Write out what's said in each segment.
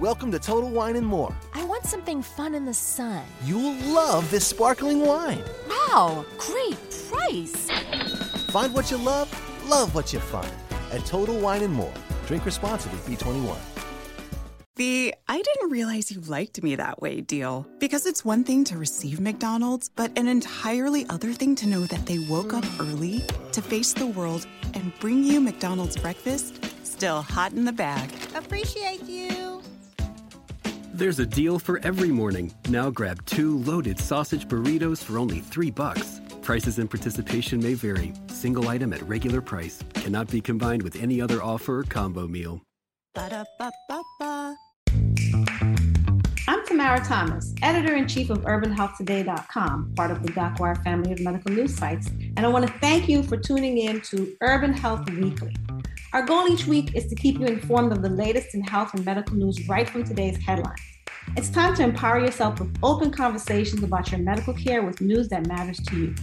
Welcome to Total Wine and More. I want something fun in the sun. You'll love this sparkling wine. Wow, great price. Find what you love, love what you find at Total Wine and More. Drink responsibly, B21. The I didn't realize you liked me that way deal. Because it's one thing to receive McDonald's, but an entirely other thing to know that they woke up early to face the world and bring you McDonald's breakfast still hot in the bag. Appreciate you. There's a deal for every morning. Now grab two loaded sausage burritos for only three bucks. Prices and participation may vary. Single item at regular price cannot be combined with any other offer or combo meal. Ba-da-ba-ba-ba. I'm Tamara Thomas, editor in chief of UrbanHealthToday.com, part of the DocWire family of medical news sites, and I want to thank you for tuning in to Urban Health Weekly. Our goal each week is to keep you informed of the latest in health and medical news right from today's headlines. It's time to empower yourself with open conversations about your medical care with news that matters to you.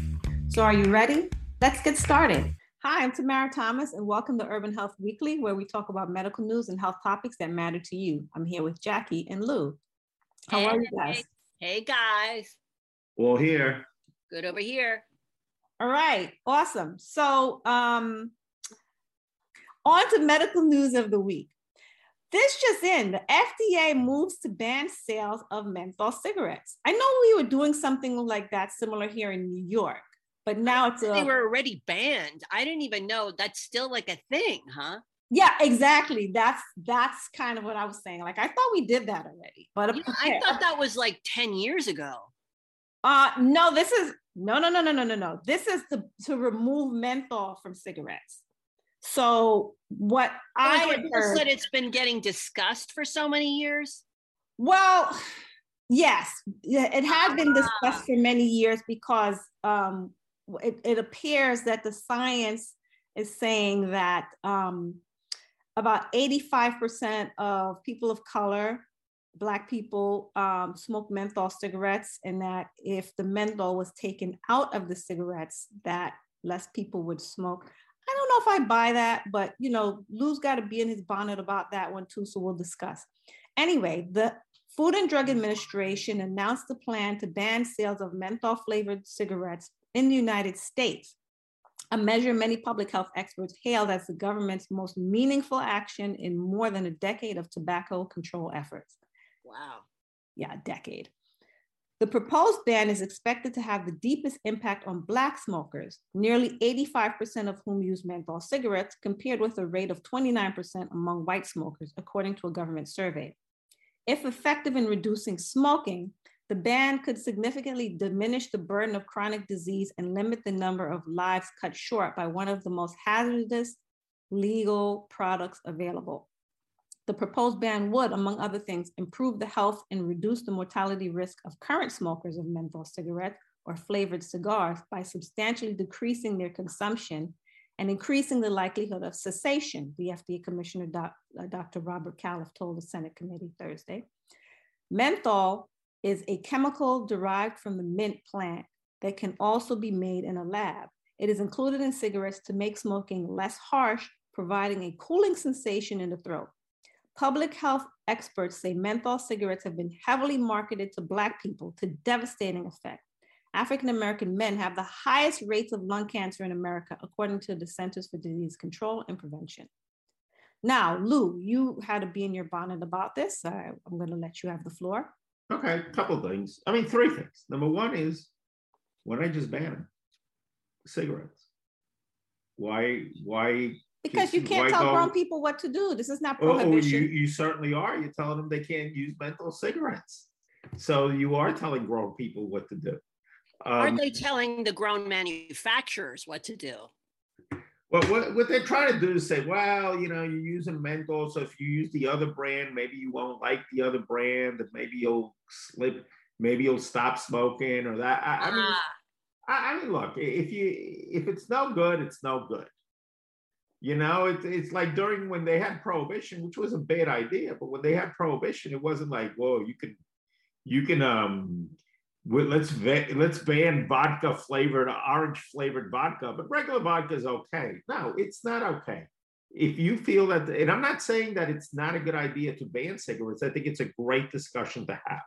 So, are you ready? Let's get started. Hi, I'm Tamara Thomas, and welcome to Urban Health Weekly, where we talk about medical news and health topics that matter to you. I'm here with Jackie and Lou. How are you guys? Hey guys. Well, here. Good over here. All right, awesome. So, um, on to medical news of the week. This just in, the FDA moves to ban sales of menthol cigarettes. I know we were doing something like that similar here in New York, but now it's They were already banned. I didn't even know that's still like a thing, huh? yeah, exactly. That's that's kind of what I was saying. Like I thought we did that already, but I thought that was like 10 years ago. Uh no, this is no no no no no no no. This is to to remove menthol from cigarettes. So what I I heard, said it's been getting discussed for so many years. well, yes, it had been Ah. discussed for many years because um it, it appears that the science is saying that um about 85% of people of color Black people um, smoke menthol cigarettes, and that if the menthol was taken out of the cigarettes, that less people would smoke. I don't know if I buy that, but you know, Lou's got to be in his bonnet about that one too, so we'll discuss. Anyway, the Food and Drug Administration announced the plan to ban sales of menthol flavored cigarettes in the United States, a measure many public health experts hailed as the government's most meaningful action in more than a decade of tobacco control efforts Wow. yeah, a decade. The proposed ban is expected to have the deepest impact on Black smokers, nearly 85% of whom use menthol cigarettes, compared with a rate of 29% among white smokers, according to a government survey. If effective in reducing smoking, the ban could significantly diminish the burden of chronic disease and limit the number of lives cut short by one of the most hazardous legal products available. The proposed ban would, among other things, improve the health and reduce the mortality risk of current smokers of menthol cigarettes or flavored cigars by substantially decreasing their consumption and increasing the likelihood of cessation, the FDA Commissioner Doc, uh, Dr. Robert Califf told the Senate committee Thursday. Menthol is a chemical derived from the mint plant that can also be made in a lab. It is included in cigarettes to make smoking less harsh, providing a cooling sensation in the throat. Public health experts say menthol cigarettes have been heavily marketed to Black people to devastating effect. African American men have the highest rates of lung cancer in America, according to the Centers for Disease Control and Prevention. Now, Lou, you had to be in your bonnet about this. Uh, I'm going to let you have the floor. Okay, a couple things. I mean, three things. Number one is why I just ban? Cigarettes. Why? Why? Because you can't tell go- grown people what to do. This is not Oh, oh, you prohibition. you certainly are. You're telling them they can't use menthol cigarettes. So you are telling grown people what to do. Aren't Um, they telling the grown manufacturers what to do? Well, what, what they're trying to do is say, well, you know, you're using menthol, so if you use the other brand, maybe you won't like the other brand, and maybe you'll slip, maybe you'll stop smoking or that. I, I mean, Ah, I, I mean, look, if you if it's no good, it's no good. You know, it's it's like during when they had prohibition, which was a bad idea, but when they had prohibition, it wasn't like, whoa, you can you can um let's va- let's ban vodka flavored orange flavored vodka, but regular vodka is okay. No, it's not okay. If you feel that, and I'm not saying that it's not a good idea to ban cigarettes. I think it's a great discussion to have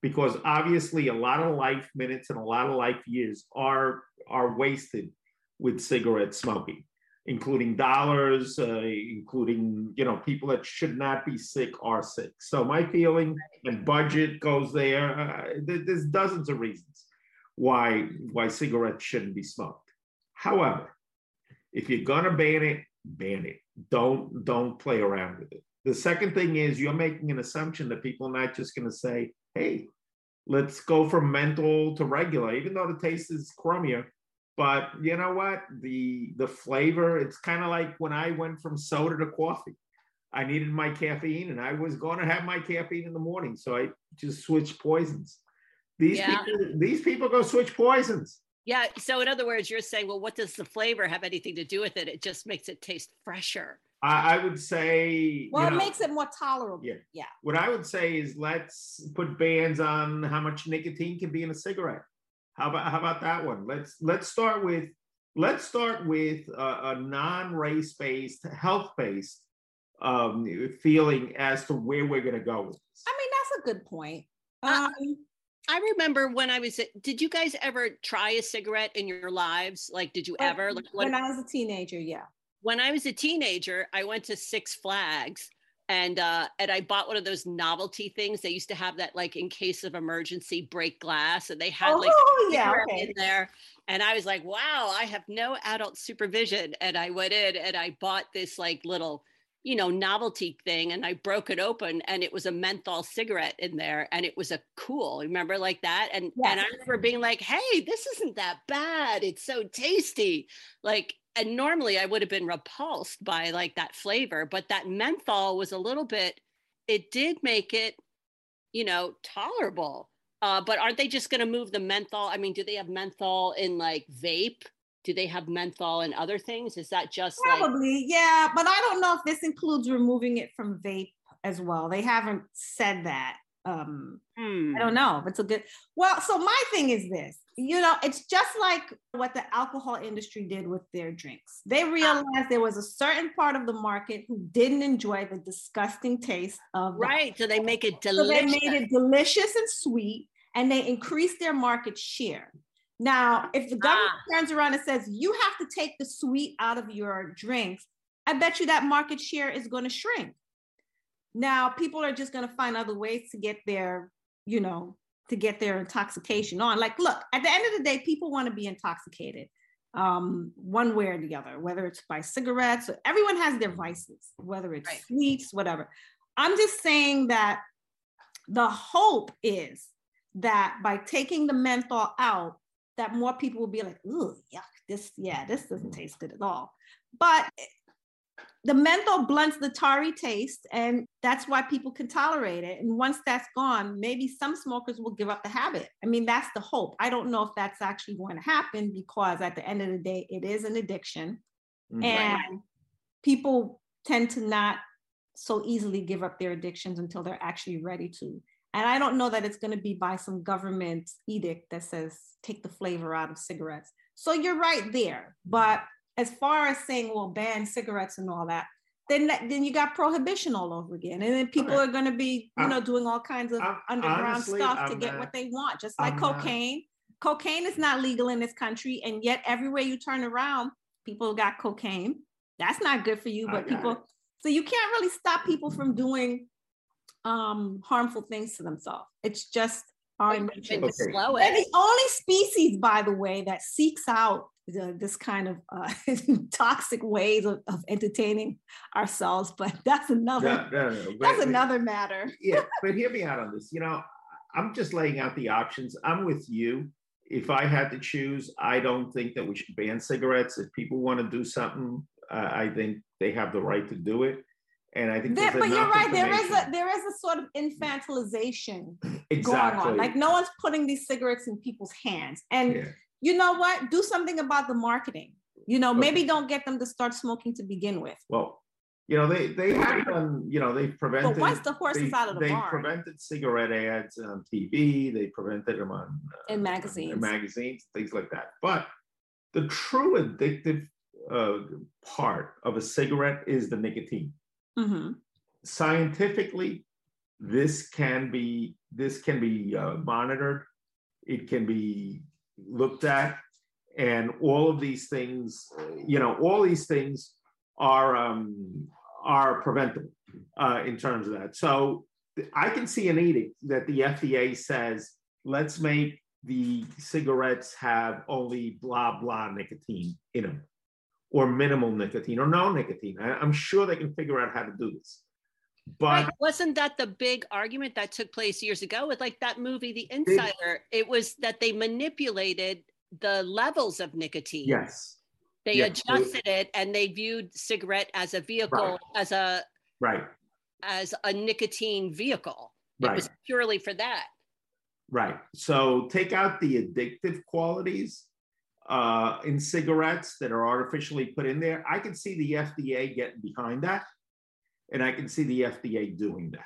because obviously a lot of life minutes and a lot of life years are are wasted with cigarette smoking including dollars uh, including you know people that should not be sick are sick. So my feeling and budget goes there uh, there's dozens of reasons why why cigarettes shouldn't be smoked. However if you're going to ban it ban it. Don't don't play around with it. The second thing is you're making an assumption that people are not just going to say hey let's go from menthol to regular even though the taste is crummier but you know what the the flavor it's kind of like when i went from soda to coffee i needed my caffeine and i was going to have my caffeine in the morning so i just switched poisons these Yeah. people these people go switch poisons yeah. So in other words, you're saying, well, what does the flavor have anything to do with it? It just makes it taste fresher. i, I would say Well, you it makes it more tolerable. Yeah. Yeah. what i would say is let's put bans on how much nicotine can be in a cigarette how about how about that one let's let's start with let's start with a, a non-race based health based um, feeling as to where we're going to go with this. I mean, that's a good point. Um, I remember when I was, did you guys ever try a cigarette in your lives? Like, did you ever? Like, when I was a teenager, yeah. when I was a teenager, I went to Six Flags and uh and I bought one of those novelty things. They used to have that like in case of emergency break glass and they had like oh, yeah. Okay. in there. And I was like, wow, I have no adult supervision. And I went in and I bought this like little, you know, novelty thing and I broke it open and it was a menthol cigarette in there and it was a cool, remember like that? And and I remember being like, hey, this isn't that bad. It's so tasty. Like, and normally I would have been repulsed by like that flavor, but that menthol was a little bit, it did make it, you know, tolerable. Uh, but aren't they just going to move the menthol? I mean, do they have menthol in like vape? Do they have menthol in other things? Is that just like Probably, yeah. But I don't know if this includes removing it from vape as well. They haven't said that. Um, hmm, I don't know. It's a good. Well, so my thing is this. You know, it's just like what the alcohol industry did with their drinks. They realized there was a certain part of the market who didn't enjoy the disgusting taste of the right? So they make it delicious So they made it delicious and sweet, and they increased their market share. Now, if the government Ah. turns around and says you have to take the sweet out of your drinks, I bet you that market share is going to shrink. Now, people are just going to find other ways to get their, you know, to get their intoxication on. Like, look, at the end of the day, people want to be intoxicated um, one way or the other, whether it's by cigarettes or everyone has their vices, whether it's Right. sweets, whatever. I'm just saying that the hope is that by taking the menthol out, that more people will be like, ooh, yuck, this, yeah, this doesn't taste good at all. But the menthol blunts the tarry taste, and that's why people can tolerate it. And once that's gone, maybe some smokers will give up the habit. I mean, that's the hope. I don't know if that's actually going to happen because at the end of the day, it is an addiction. Mhm. And people tend to not so easily give up their addictions until they're actually ready to. And I don't know that it's going to be by some government edict that says take the flavor out of cigarettes. So you're right there. But as far as saying, well, ban cigarettes and all that, then that- then you got prohibition all over again. And then people Okay. are going to be, you I'm- know, doing all kinds of I'm- underground honestly, stuff to I'm get not- what they want, just like I'm not- cocaine. Cocaine is not legal in this country, and yet everywhere you turn around, people got cocaine. That's not good for you, but people. So you can't really stop people from doing um, harmful things to themselves. It's just our Maybe Okay. They're the only species, by the way, that seeks out the, this kind of uh, toxic ways of, of entertaining ourselves. But that's another. No, no, no, but- That's but- another matter. yeah, but hear me out on this. You know, I'm just laying out the options. I'm with you. if I had to choose, I don't think that we should ban cigarettes. If people want to do something, uh, I think they have the right to do it. And I think, There, but you're right. There is a there is a sort of infantilization going on. Like no one's putting these cigarettes in people's hands. And Yeah. you know what? Do something about the marketing. You know, Okay. maybe don't get them to start smoking to begin with. Well, you know, they they have done, you know, they've prevented. But once the horse they, out of the they barn, prevented cigarette ads on TV. They prevented them on uh, in magazines. in magazines, things like that. But the true addictive uh, part of a cigarette is the nicotine. Mhm. Scientifically, this can be this can be uh, monitored. It can be looked at, and all of these things, you know, all these things are um, are preventable uh, in terms of that. So I can see an edict that the FDA says, let's make the cigarettes have only blah blah nicotine in them, or minimal nicotine, or no nicotine. I, I'm sure they can figure out how to do this. But Right. Wasn't that the big argument that took place years ago with like that movie, The Insider? It was that they manipulated the levels of nicotine. yes, They yeah. adjusted it and they viewed cigarette as a vehicle, as a right, as a nicotine vehicle. It right. was purely for that. Right. So take out the addictive qualities uh, in cigarettes that are artificially put in there. I can see the FDA getting behind that, and I can see the FDA doing that.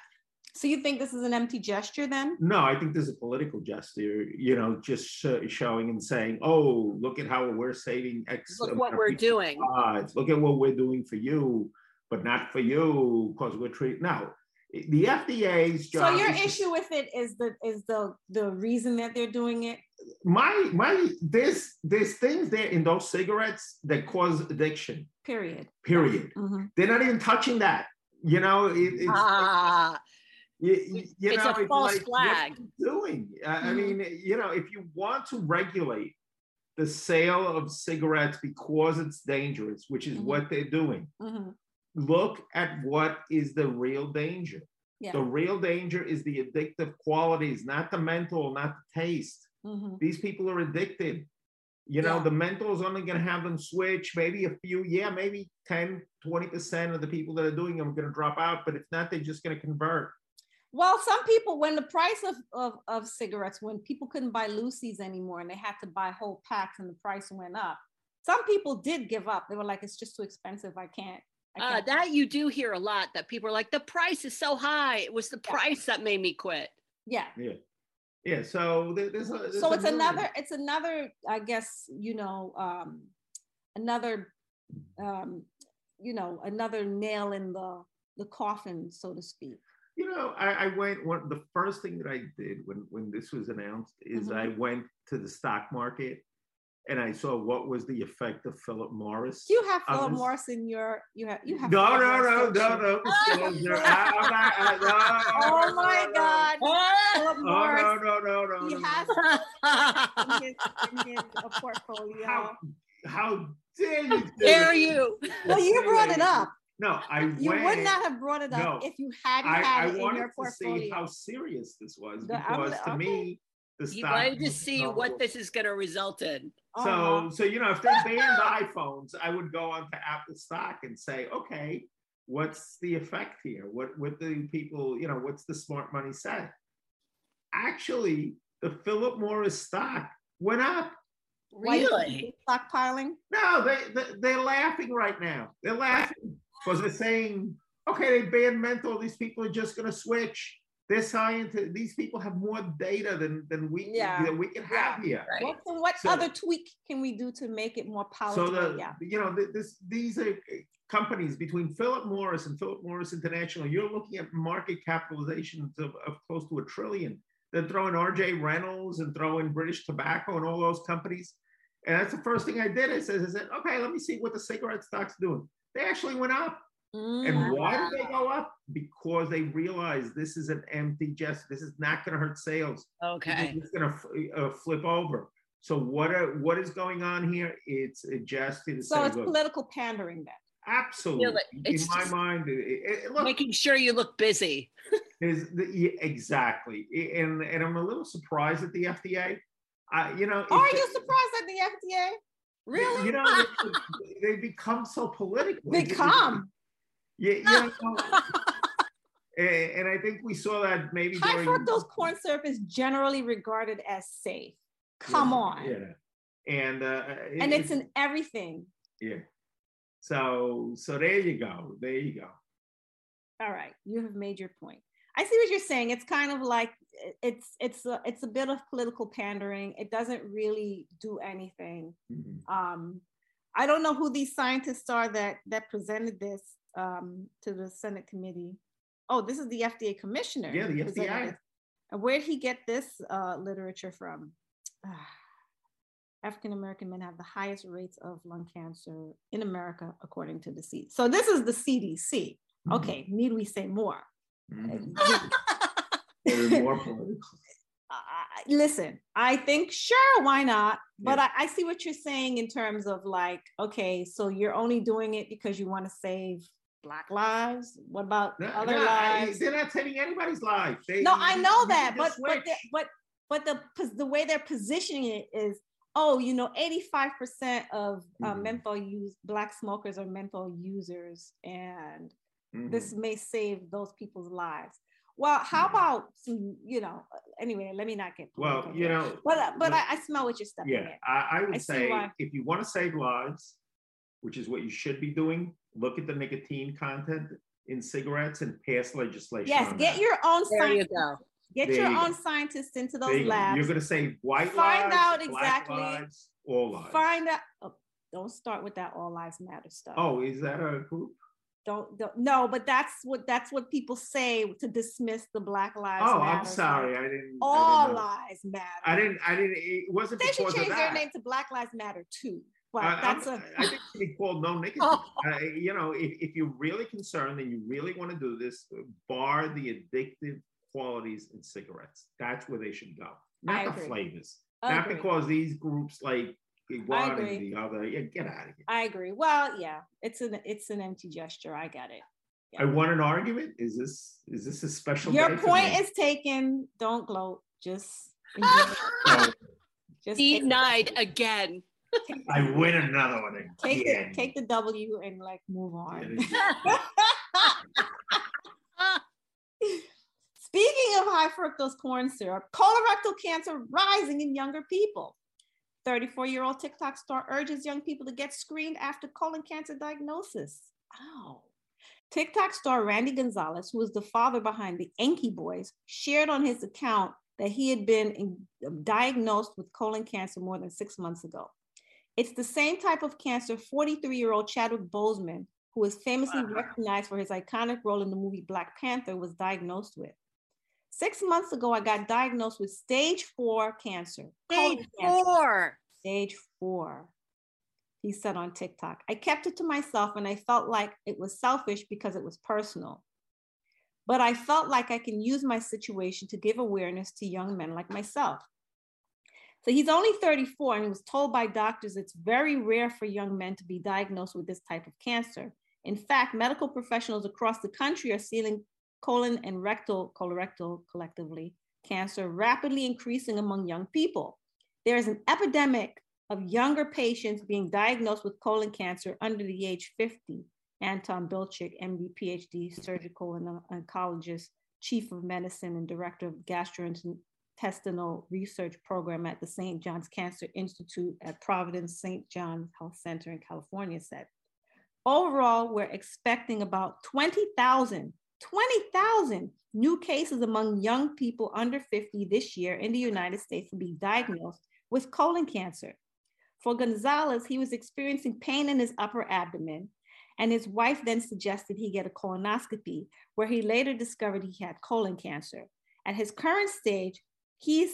So you think this is an empty gesture then? No, I think there's a political gesture, you know, just sh- showing and saying, "Oh, look at how we're saving X." Look what we're doing. lives. Look at what we're doing for you, but not for you because we're treating. No, the FDA's job. So your is to issue with it is the is the the reason that they're doing it. my my there's there's things there in those cigarettes that cause addiction Period. period Mhm. they're not even touching that you know it, it's Ah, you, you- you it's know a false like, flag. what are you doing I, I Mhm. mean you know if you want to regulate the sale of cigarettes because it's dangerous which is Mhm. what they're doing Mhm. Look at what is the real danger Yeah. the real danger is the addictive qualities not the menthol not the taste Mhm. these people are addicted. You know, Yeah. the menthol is only going to have them switch. Maybe a few, yeah, maybe 10, 20% of the people that are doing them are going to drop out. But if not, they're just going to convert. Well, some people, when the price of, of, of cigarettes, when people couldn't buy loosies anymore and they had to buy whole packs and the price went up, some people did give up. They were like, it's just too expensive. I can't. I uh, that you do hear a lot that people are like, the price is so high. It was the Yeah. price that made me quit. yeah. Yeah. Yeah. So there- there's a. there's so a it's million. another it's another i guess you know um another um you know another nail in the the coffin so to speak You know, I, I went, one, the first thing that I did when, when this was announced is Mhm. I went to the stock market and I saw what was the effect of Philip Morris. you have philip this. morris in your you have you have No, Philip no, Morris, no, no, no. disclosure. I- I'm not- I- no, oh my no, no. god philip Oh, morris no, no, no, no. he no. has in his, in his uh, portfolio How, how dare you? do Dare you? well you brought it up No, I you went. would not have brought it up No. if you hadn't I, had I it in your portfolio. I wanted to see how serious this was because to okay. me, the You stock. wanted to see so- what this is going to result in. So, Uh-huh. so you know, if they banned iPhones, I would go onto Apple stock and say, okay, what's the effect here? What what do people, you know, what's the smart money say? Actually, the Philip Morris stock went up. Really? keep stockpiling No, they, they they're laughing right now. They're laughing because they're saying, okay, they banned menthol. These people are just going to switch. They're scientists. These people have more data than than we Yeah. than we can have here. Right. What, so what So- other tweak can we do to make it more powerful? So the yeah. you know this these are companies between Philip Morris and Philip Morris International. You're looking at market capitalizations of, of close to a trillion. They're throwing R.J. Reynolds and throwing British Tobacco and all those companies. And that's the first thing I did. I said, I said, okay, let me see what the cigarette stock's doing. They actually went up. Mm. And why did they go up? Because they realize this is an empty gesture. This is not going to hurt sales. Okay. It's going to uh, flip over. So what are, what is going on here? It's a gesture. So a- it's political pandering then. absolutely. It's In my mind, it, it, look, Making sure you look busy. is the, yeah, exactly. And and I'm a little surprised at the FDA I, you know, Are you surprised at the FDA? Really? You know, they, they become so political. Become. Yeah, you know, and, and I think we saw that maybe High during fructose corn syrup is generally regarded as safe. Come Yeah, on. Yeah, and uh, And it- it's in everything. yeah. So so there you go. There you go. All right, you have made your point. I see what you're saying. It's kind of like it's it's a, it's a bit of political pandering. It doesn't really do anything. Mhm. Um, I don't know who these scientists are that that presented this um, to the Senate committee. Oh, this is the FDA commissioner. Yeah, the And where'd he get this uh, literature from? African American men have the highest rates of lung cancer in America, according to the CDC. So this is the CDC. Mm-hmm. Okay, need we say more? Mhm. Uh, more. Listen, I think sure, why not? But Yeah. I, I see what you're saying in terms of like, okay, so you're only doing it because you want to save Black lives. What about No, other no, I- lives? They're not taking anybody's life. They, no, I know that, but but the, but but the the way they're positioning it is, oh, you know, 85% of uh, Mhm. menthol use black smokers are menthol users, and Mhm. this may save those people's lives. Well, how Mhm. about some, you know, anyway, let me not get well, you know, But uh, but I, I smell what you're stepping yeah, in. I, I would I say if you want to save lives, which is what you should be doing, look at the nicotine content in cigarettes and pass legislation. Yes, on get that. your own There you scientists. go. Get There your you go. own scientists into those you go. labs. You're going to save white Find lives, out black exactly- lives, all lives. Find out. Oh, don't start with that all lives matter stuff. Oh, is that a group? Don't, don't no, but that's what that's what people say to dismiss the Black Lives Oh, Matter. I'm sorry. I didn't. I All didn't lives matter. I didn't. I didn't. It wasn't They should change their name to Black Lives Matter too. But I, that's I'm- a I think it should be called no nicotine. Oh. Uh, you know, if, if you're really concerned and you really want to do this, bar the addictive qualities in cigarettes. That's where they should go, I not the agree. flavors. Not Agree. because these groups like one agree. and the other. Yeah, get out of here. I agree. Well, yeah, it's an it's an empty gesture. I get it. I want an argument. Is this is this a special? Your point is taken. Don't gloat. Just enjoy it. So, just Denied again. I win another one take the, take the W and like move on. Speaking of high fructose corn syrup, colorectal cancer rising in younger people. 34 year old TikTok star urges young people to get screened after colon cancer diagnosis. Ow. TikTok star Randy Gonzalez, who is the father behind the Enky Boys, shared on his account that he had been in- diagnosed with colon cancer more than six months ago. It's the same type of cancer 43 year old Chadwick Boseman, who is famously recognized for his iconic role in the movie Black Panther, was diagnosed with. Six months ago, I got diagnosed with stage four cancer. Stage cancer. four. Stage four, he said on TikTok. I kept it to myself and I felt like it was selfish because it was personal. But I felt like I can use my situation to give awareness to young men like myself. So he's only 34 and he was told by doctors it's very rare for young men to be diagnosed with this type of cancer. In fact, medical professionals across the country are seeing colon and rectal, colorectal collectively, cancer rapidly increasing among young people. There is an epidemic of younger patients being diagnosed with colon cancer under the age 50. Anton Bilchik, MD, PhD, surgical and uh, oncologist, chief of medicine, and director of gastrointestinal research program at the St. John's Cancer Institute at Providence St. John's Health Center in California, said. Overall, we're expecting about 20,000, 20,000 new cases among young people under 50 this year in the United States to be diagnosed with colon cancer. For Gonzalez, he was experiencing pain in his upper abdomen, and his wife then suggested he get a colonoscopy, where he later discovered he had colon cancer. At his current stage, he's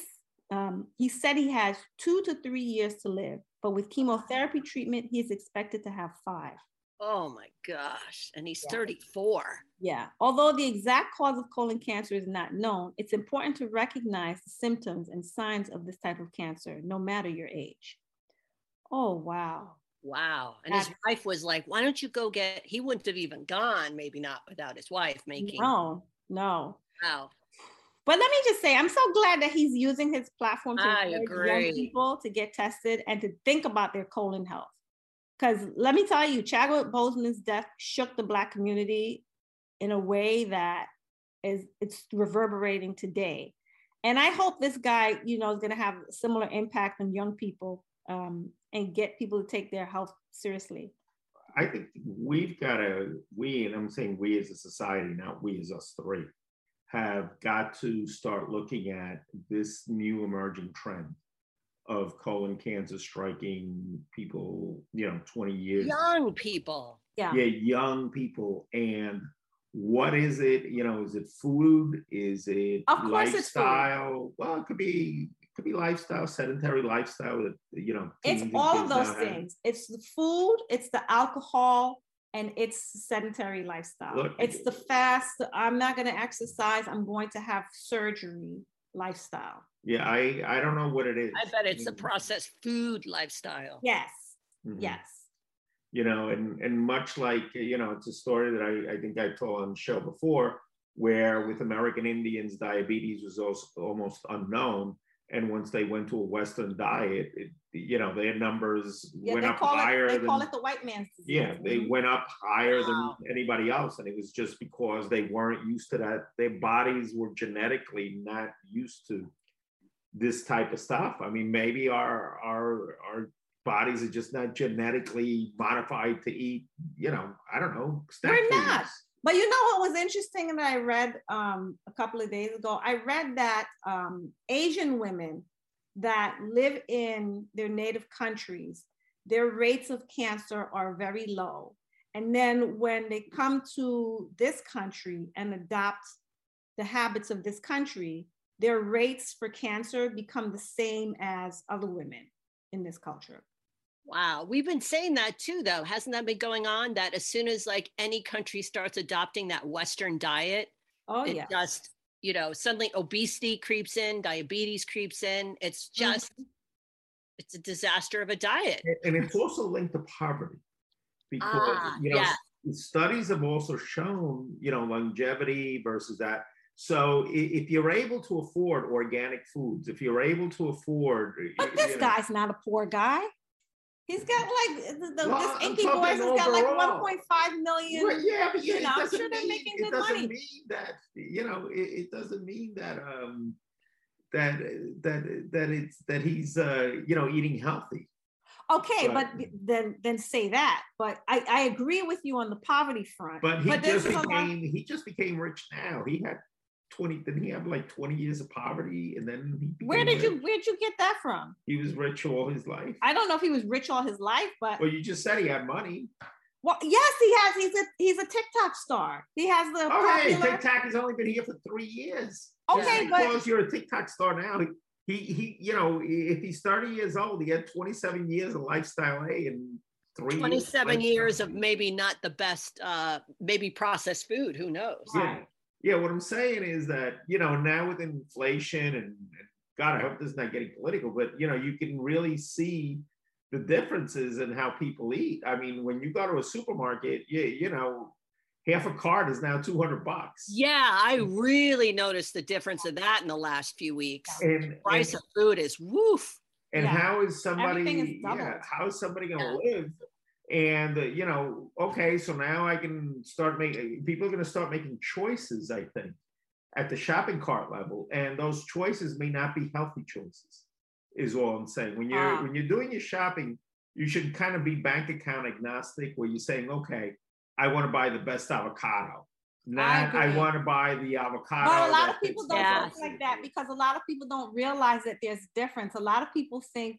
um, he said he has two to three years to live, but with chemotherapy treatment, he is expected to have five. Oh my gosh. And he's Yeah. 34. Yeah. Although the exact cause of colon cancer is not known, it's important to recognize the symptoms and signs of this type of cancer, no matter your age. Oh, wow. Wow. And his wife was like, why don't you go get, he wouldn't have even gone, maybe not without his wife making. No, no. Wow. But let me just say, I'm so glad that he's using his platform to encourage young people to get tested and to think about their colon health. Because let me tell you, Chadwick Boseman's death shook the Black community in a way that is it's reverberating today. And I hope this guy, you know, is going to have a similar impact on young people um, and get people to take their health seriously. I think we've got to, we, and I'm saying we as a society, not we as us three, have got to start looking at this new emerging trend of colon cancer striking people, you know, 20 years. Young people. Yeah. Yeah, young people. And what is it? You know, is it food? Is it Of course it's food. lifestyle? Well, it could be it could be lifestyle, sedentary lifestyle you know. It's all of those now have. things. It's the food, it's the alcohol, and it's sedentary lifestyle. Look- it's the fast. I'm not going to exercise. I'm going to have surgery lifestyle. Yeah, I I don't know what it is. I bet it's the Mm. processed food lifestyle. Yes. Mhm. Yes. you know, and and much like you know, it's a story that I, I think I told on the show before, where with American Indians, diabetes was also almost unknown, and once they went to a Western diet, it, you know, their numbers Yeah, went up higher it. They than call it the white man's disease. yeah, they Mhm. went up higher Wow. than anybody else, and it was just because they weren't used to that. Their bodies were genetically not used to this type of stuff. I mean, maybe our our our bodies are just not genetically modified to eat. You know, I don't know. We're not. But you know what was interesting that I read um, a couple of days ago? I read that um, Asian women that live in their native countries, their rates of cancer are very low. And then when they come to this country and adopt the habits of this country, their rates for cancer become the same as other women in this culture. Wow, we've been saying that too, though. Hasn't that been going on? That as soon as like any country starts adopting that Western diet, Oh, it yeah. just, you know, suddenly obesity creeps in, diabetes creeps in. It's just, it's a disaster of a diet. And- and it's also linked to poverty because Ah, you know yeah. studies have also shown you know longevity versus that so if you're able to afford organic foods if you're able to afford But you this know- guy's not a poor guy. He's got like the, the, Well, this Enky Boys has got like 1.5 million. Well, yeah, but yeah, you know, I'm sure they're mean, making it doesn't mean that you know it, it doesn't mean that um that that that it's that he's uh you know eating healthy Okay, Right. but then then say that. But I, I agree with you on the poverty front. but he there's just became he just became rich now he had 20 didn't he have like 20 years of poverty and then he where became did you where'd you get that from? he was rich all his life I don't know if he was rich all his life, but well you just said he had money well, yes, he has. He's a he's a TikTok star. He has the oh hey popular. tiktok has only been here for three years Okay, Just but- because you're a tiktok star now he, he he you know if he's 30 years old he had 27 years of lifestyle a and three years 27 lifestyle years of maybe not the best, uh, maybe processed food. Who knows? Yeah. Right. Yeah, what I'm saying is that, you know, now with inflation and, and God, I hope this is not getting political, but you know, you can really see the differences in how people eat. I mean, when you go to a supermarket, you, you know, half a cart is now 200 bucks. Yeah, I really noticed the difference of that in the last few weeks. And, Price and, of food is woof. and Yeah. how is somebody, is yeah, how is somebody going to live? And, uh, you know, okay, so now I can start making, people are going to start making choices, I think, at the shopping cart level. And those choices may not be healthy choices, is all I'm saying. When you're, Ah. when you're doing your shopping, you should kind of be bank account agnostic where you're saying, okay, I want to buy the best avocado. Not, I, agree. want to buy the avocado. But a lot of people don't think like that because a lot of people don't realize that there's difference. A lot of people think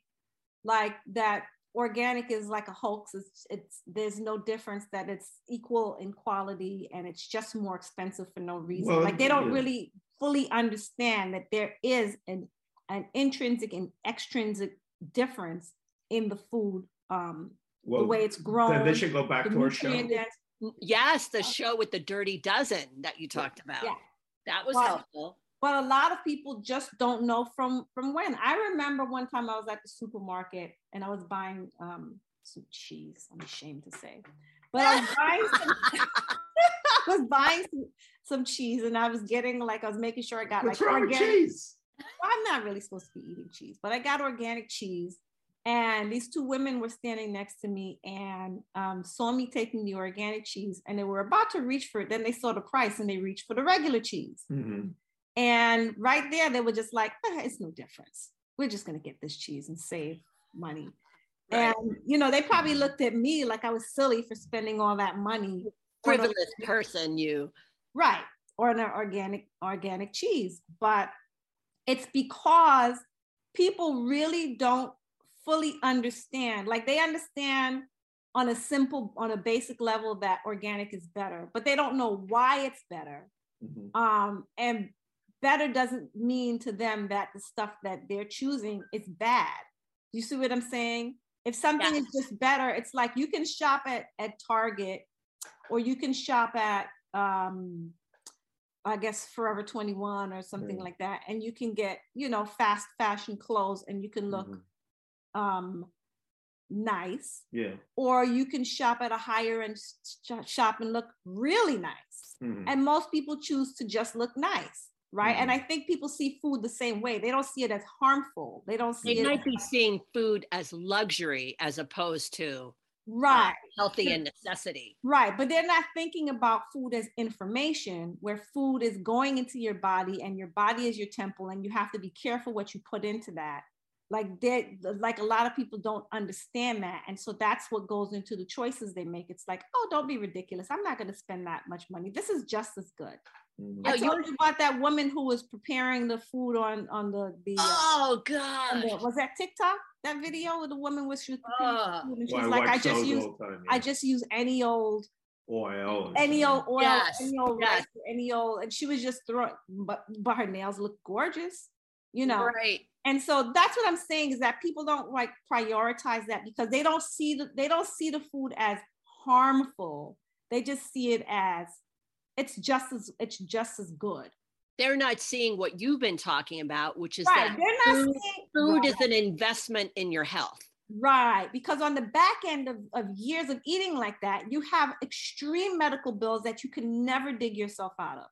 like that organic is like a hoax. It's, it's there's no difference that it's equal in quality and it's just more expensive for no reason. Well, like they don't yeah. really fully understand that there is an an intrinsic and extrinsic difference in the food, um, Well, the way it's Then grown. this should go back to our show. Yes, the show with the dirty dozen that you talked about. Yeah. That was Well, helpful. But a lot of people just don't know from from when i remember one time i was at the supermarket and i was buying um some cheese i'm ashamed to say but i was buying some was buying some, some cheese and I was getting like I was making sure I got What's like organic. cheese? Well, I'm not really supposed to be eating cheese, but I got organic cheese. And these two women were standing next to me and um, saw me taking the organic cheese, and they were about to reach for it. Then they saw the price and they reached for the regular cheese. Mhm. And right there, they were just like, "Eh, it's no difference. We're just going to get this cheese and save money. Right. And, you know, they probably looked at me like I was silly for spending all that money. on a- Frivolous person, you. Right. Or an organic, organic cheese. But it's because people really don't fully understand. Like they understand on a simple, on a basic level that organic is better, but they don't know why it's better Mhm. um, and better doesn't mean to them that the stuff that they're choosing is bad. You see what I'm saying? If something is just better, it's like you can shop at at Target, or you can shop at um, I guess Forever 21 or something Mm. like that, and you can get you know fast fashion clothes, and you can look Mhm. um, nice, Yeah. or you can shop at a higher end sh- shop and look really nice Mhm. and most people choose to just look nice right? And mm-hmm. i think people see food the same way. They don't see it as harmful. They don't see They it might be seeing food as luxury as opposed to uh, right. healthy and necessity. right but they're not thinking about food as information where food is going into your body and your body is your temple and you have to be careful what you put into that. Like they like a lot of people don't understand that and so that's what goes into the choices they make. It's like oh don't be ridiculous. I'm not going to spend that much money. This is just as good Mhm. I Oh, you- told you about that woman who was preparing the food on on the the, uh, Oh God. the- was that TikTok that video with the woman was she was preparing the Oh. food and she Well, was like I watch just use all the time, I just use any old oil. any old oil Yes, any old yes. rice any old and she was just throwing but but her nails look gorgeous you know Right. and so that's what I'm saying is that people don't like prioritize that because they don't see the they don't see the food as harmful they just see it as it's just as it's just as good. They're not seeing what you've been talking about, which is right that they're not food, seeing food right, is an investment in your health. right because on the back end of, of years of eating like that you have extreme medical bills that you can never dig yourself out of.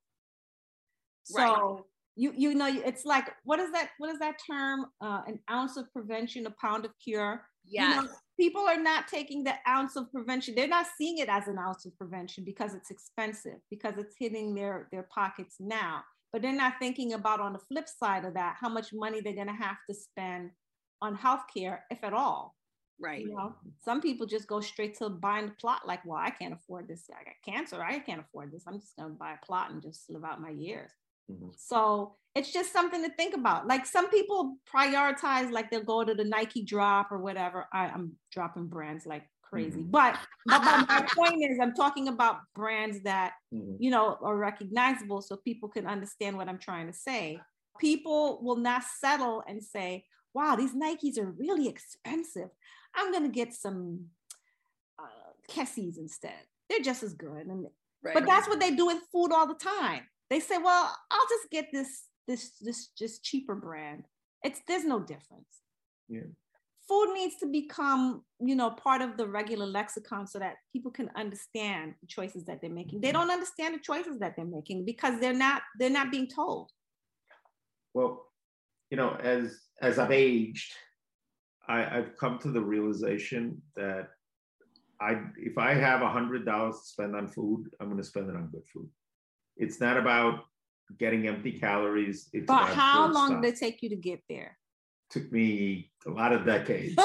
So Right. you you know it's like what is that what is that term? Uh, an ounce of prevention a pound of cure You know, people are not taking the ounce of prevention. They're not seeing it as an ounce of prevention because it's expensive, because it's hitting their their pockets now. But they're not thinking about on the flip side of that how much money they're going to have to spend on healthcare, if at all. Right. You know, some people just go straight to buying the plot, like, well, I can't afford this. I got cancer. I can't afford this. I'm just going to buy a plot and just live out my years. Mhm. So it's just something to think about. Like some people prioritize, like they'll go to the Nike drop or whatever. I, I'm dropping brands like crazy, Mhm. but, but my- my point is, I'm talking about brands that Mhm. you know are recognizable, so people can understand what I'm trying to say. People will not settle and say, "Wow, these Nikes are really expensive. I'm gonna get some uh, Kessies instead. They're just as good." And Right. but that's what they do with food all the time. They say, "Well, I'll just get this this this just cheaper brand." It's there's no difference. Yeah. Food needs to become, you know, part of the regular lexicon so that people can understand the choices that they're making. They mm-hmm. don't understand the choices that they're making because they're not they're not being told. Well, you know, as as I've aged, I, I've come to the realization that I if I have a hundred dollars to spend on food, I'm going to spend it on good food. It's not about getting empty calories. It's But about how long stuff. did it take you to get there? took me a lot of decades.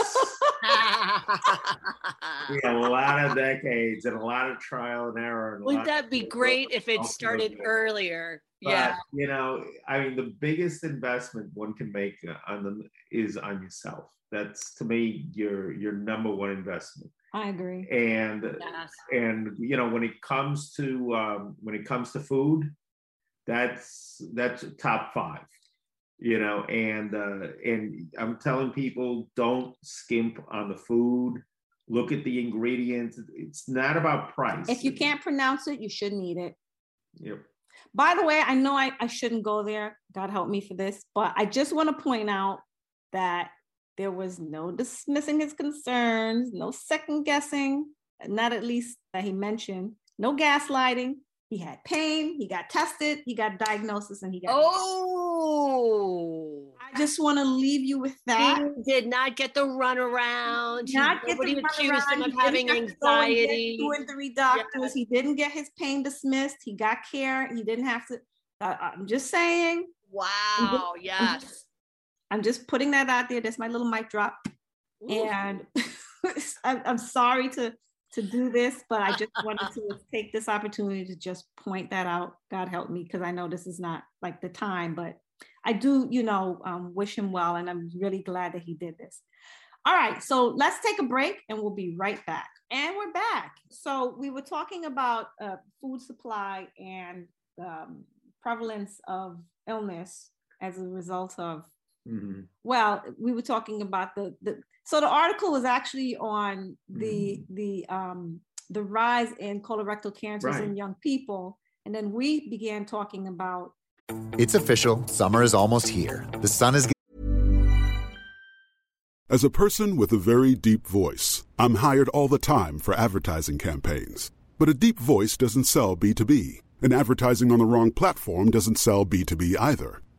a lot of decades and a lot of trial and error. And Wouldn't that be great if it started earlier? But, yeah. you know, I mean, the biggest investment one can make uh, on them is on yourself. That's to me your your number one investment. I agree. And Yes. and you know when it comes to um, when it comes to food, that's that's top five. You know, and uh, and I'm telling people don't skimp on the food. Look at the ingredients. It's not about price. If you can't pronounce it, you shouldn't eat it. Yep. By the way, I know I, I shouldn't go there. God help me for this, but I just want to point out that there was no dismissing his concerns, no second guessing, not at least that he mentioned, no gaslighting, he had pain, he got tested, he got diagnosis, and he got. Oh. I just want to leave you with that. He did not get the runaround. Not He- get the accused him runaround. of He having didn't have to go and get anxiety. Two and three doctors. He didn't get his pain dismissed. He got care. He didn't have to. I- I'm just saying. Wow. Yes. I'm just putting that out there. That's my little mic drop. Ooh. And I'm, I'm sorry to to do this, but I just wanted to take this opportunity to just point that out. God help me, because I know this is not like the time, but I do, you know, um, wish him well, and I'm really glad that he did this. All right, so let's take a break, and we'll be right back. And we're back. So we were talking about uh, food supply and um, prevalence of illness as a result of Mhm. well we were talking about the the so the article was actually on the the um the rise in colorectal cancers in young people and then we began talking about It's official. Summer is almost here. The sun is As a person with a very deep voice, I'm hired all the time for advertising campaigns. But a deep voice doesn't sell B2B, and advertising on the wrong platform doesn't sell B2B either.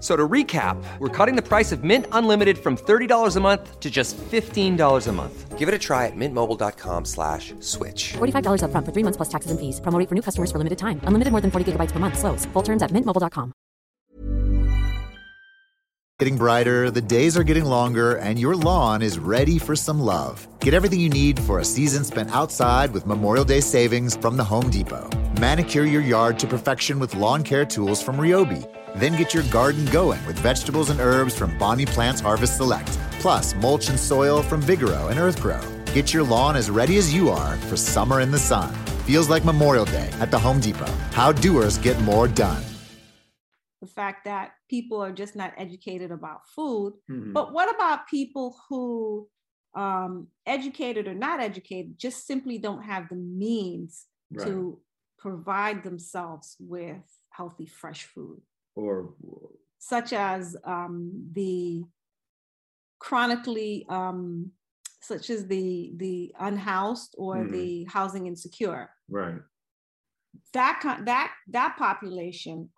F- So to recap, we're cutting the price of Mint Unlimited from $30 a month to just $15 a month. Give it a try at mintmobile.com slash switch. $45 upfront for three months plus taxes and fees. Promo for new customers for limited time. Unlimited more than 40 gigabytes per month. Slows. Full terms at mintmobile.com. getting brighter, the days are getting longer, and your lawn is ready for some love. Get everything you need for a season spent outside with Memorial Day savings from the Home Depot. Manicure your yard to perfection with lawn care tools from Ryobi. Then get your garden going with vegetables and herbs from Bonnie Plants Harvest Select. Plus, mulch and soil from Vigoro and Earthgro. Get your lawn as ready as you are for summer in the sun. Feels like Memorial Day at the Home Depot. How doers get more done. the fact that people are just not educated about food Mhm. but what about people who um educated or not educated just simply don't have the means Right. to provide themselves with healthy fresh food Or such as um, the chronically um, such as the the unhoused or Mhm. the housing insecure right. that that that population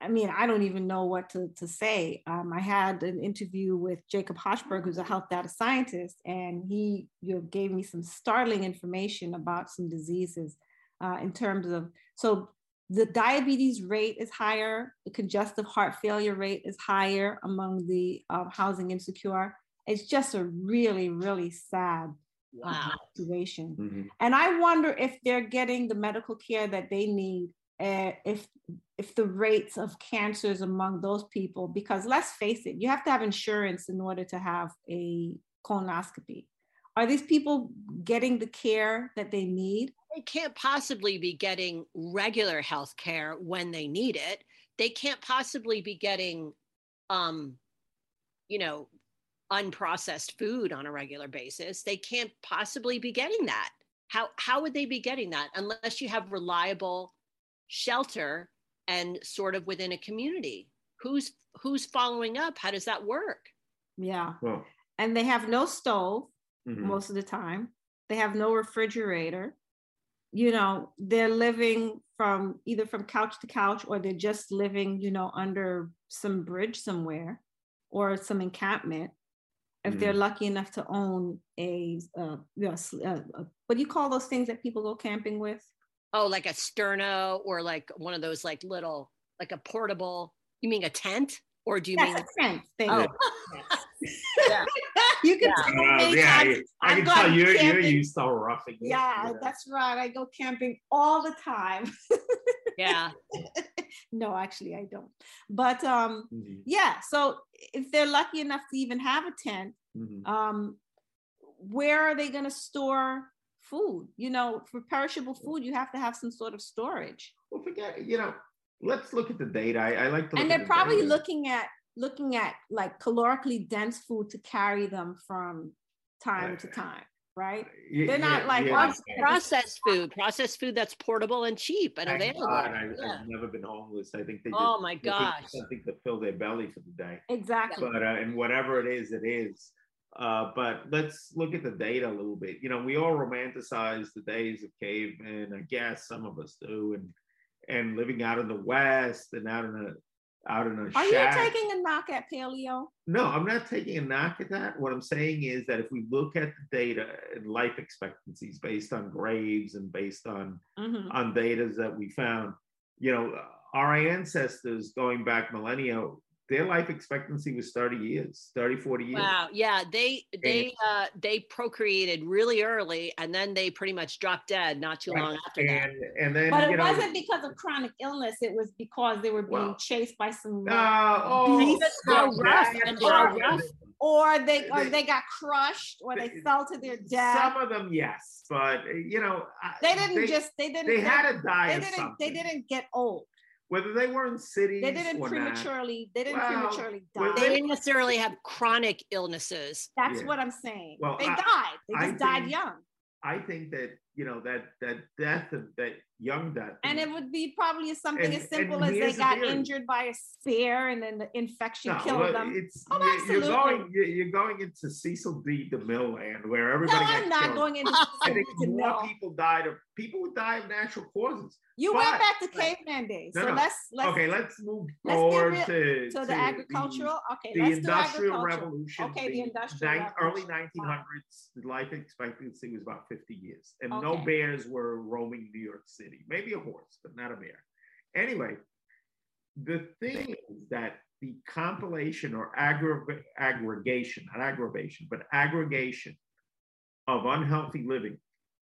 i mean i don't even know what to, to say um, i had an interview with jacob hochberg who's a health data scientist and he you know, gave me some startling information about some diseases uh, in terms of so the diabetes rate is higher the congestive heart failure rate is higher among the uh, housing insecure it's just a really really sad Wow. situation Mhm. and I wonder if they're getting the medical care that they need, uh, if if the rates of cancers among those people, because let's face it, you have to have insurance in order to have a colonoscopy. Are these people getting the care that they need? They can't possibly be getting regular health care when they need it. They can't possibly be getting, um, you know, unprocessed food on a regular basis. They can't possibly be getting that. How how would they be getting that unless you have reliable shelter and sort of within a community? Who's who's following up? How does that work? Yeah. Well, And they have no stove mhm. most of the time. They have no refrigerator. You know, they're living from either from couch to couch or they're just living, you know, under some bridge somewhere or some encampment. if they're lucky enough to own a, uh, you know, s- uh, uh, what do you call those things that people go camping with? Oh, like a sterno or like one of those like little, like a portable. You mean a tent, or do you Yes, mean? a tent. Thank Oh, you. yeah. You can Yeah. tell Uh, me yeah, I'm- I- I can tell you're, you're camping. used to roughing it, Yeah, you know. that's right. I go camping all the time. Yeah. no, actually, I don't. But um, Mhm, yeah. So if they're lucky enough to even have a tent, mhm. um, where are they going to store food? You know, for perishable food, you have to have some sort of storage. Well, forget, you know, let's look at the data. I, I like to look and they're the probably data. looking at looking at like calorically dense food to carry them from time to time, right? Y- They're not yeah, like yeah. Processed food, processed food that's portable and cheap and Thank available. God I, Yeah. I've never been homeless. I think they just Oh my looking for gosh. something to fill their belly for the day. Exactly. But uh, and whatever it is, it is. Uh, but let's look at the data a little bit. You know, we all romanticize the days of cavemen. I guess some of us do, and and living out in the West and out in a out in a Are you taking a knock at paleo? No, I'm not taking a knock at that. What I'm saying is that if we look at the data and life expectancies based on graves and based on Mhm. on data that we found, you know, our ancestors going back millennia, their life expectancy was 30 years, 30, 40 years. Wow. Yeah. They they uh they procreated really early and then they pretty much dropped dead not too long after that. And and then But you it know, wasn't because of chronic illness. It was because they were being Well, chased by some No, oh, beasts how or- rough and how rough. or they or They- they got crushed or they they- fell to their death. some of them, yes, but uh, you know, they didn't just they didn't they had to die they didn't something. they didn't get old. Whether they were in cities, They didn't or not. prematurely they didn't Well, prematurely die. They didn't necessarily have chronic illnesses. That's Yeah. what I'm saying. Well, they I- died. They I just died think- young. I think that you know that that death of that young death, And it would be probably something And- as simple as they got theory. injured by a spear and then the infection No, killed well, them. It's Oh, you're, you're going you're, you're going into Cecil B. DeMille land where everybody No. I'm not killed. going into I think to more people died of people would die of natural causes. You But- went back to caveman days. No, so let's let's okay, let's move let's forward real- to, to the agricultural. Okay, the let's industrial do revolution. Okay, the industrial nine- early revolution. 1900s. The life expectancy was about 50 years, and no bears were roaming New York City. Maybe a horse, but not a bear. Anyway, the thing is that the compilation or aggra- aggregation, not aggravation, but aggregation of unhealthy living.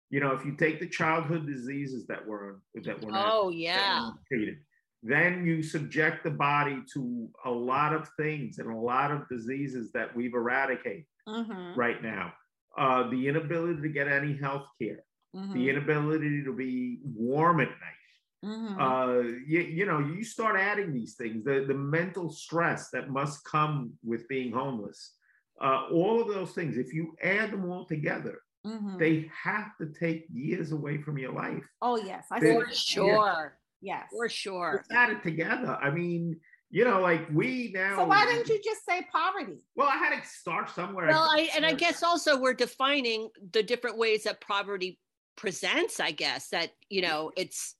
You know, if you take the childhood diseases that were that were not Oh yeah. treated. Then you subject the body to a lot of things and a lot of diseases that we've eradicated Mhm, right now. Uh, the inability to get any health care, mhm, the inability to be warm at night. mhm. Uh, you, you know, you start adding these things, the, the mental stress that must come with being homeless. Uh, all of those things, if you add them all together, Mhm. they have to take years away from your life. oh yes, I they- see. For what you're sure. Yes. For sure. Let's add it together. I mean, you know, like we now. So why didn't you just say poverty? Well, I had to start somewhere. Well, I and I guess also we're defining the different ways that poverty presents, I guess, that you know, it's